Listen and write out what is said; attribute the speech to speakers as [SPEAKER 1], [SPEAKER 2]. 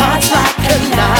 [SPEAKER 1] hearts like a knife.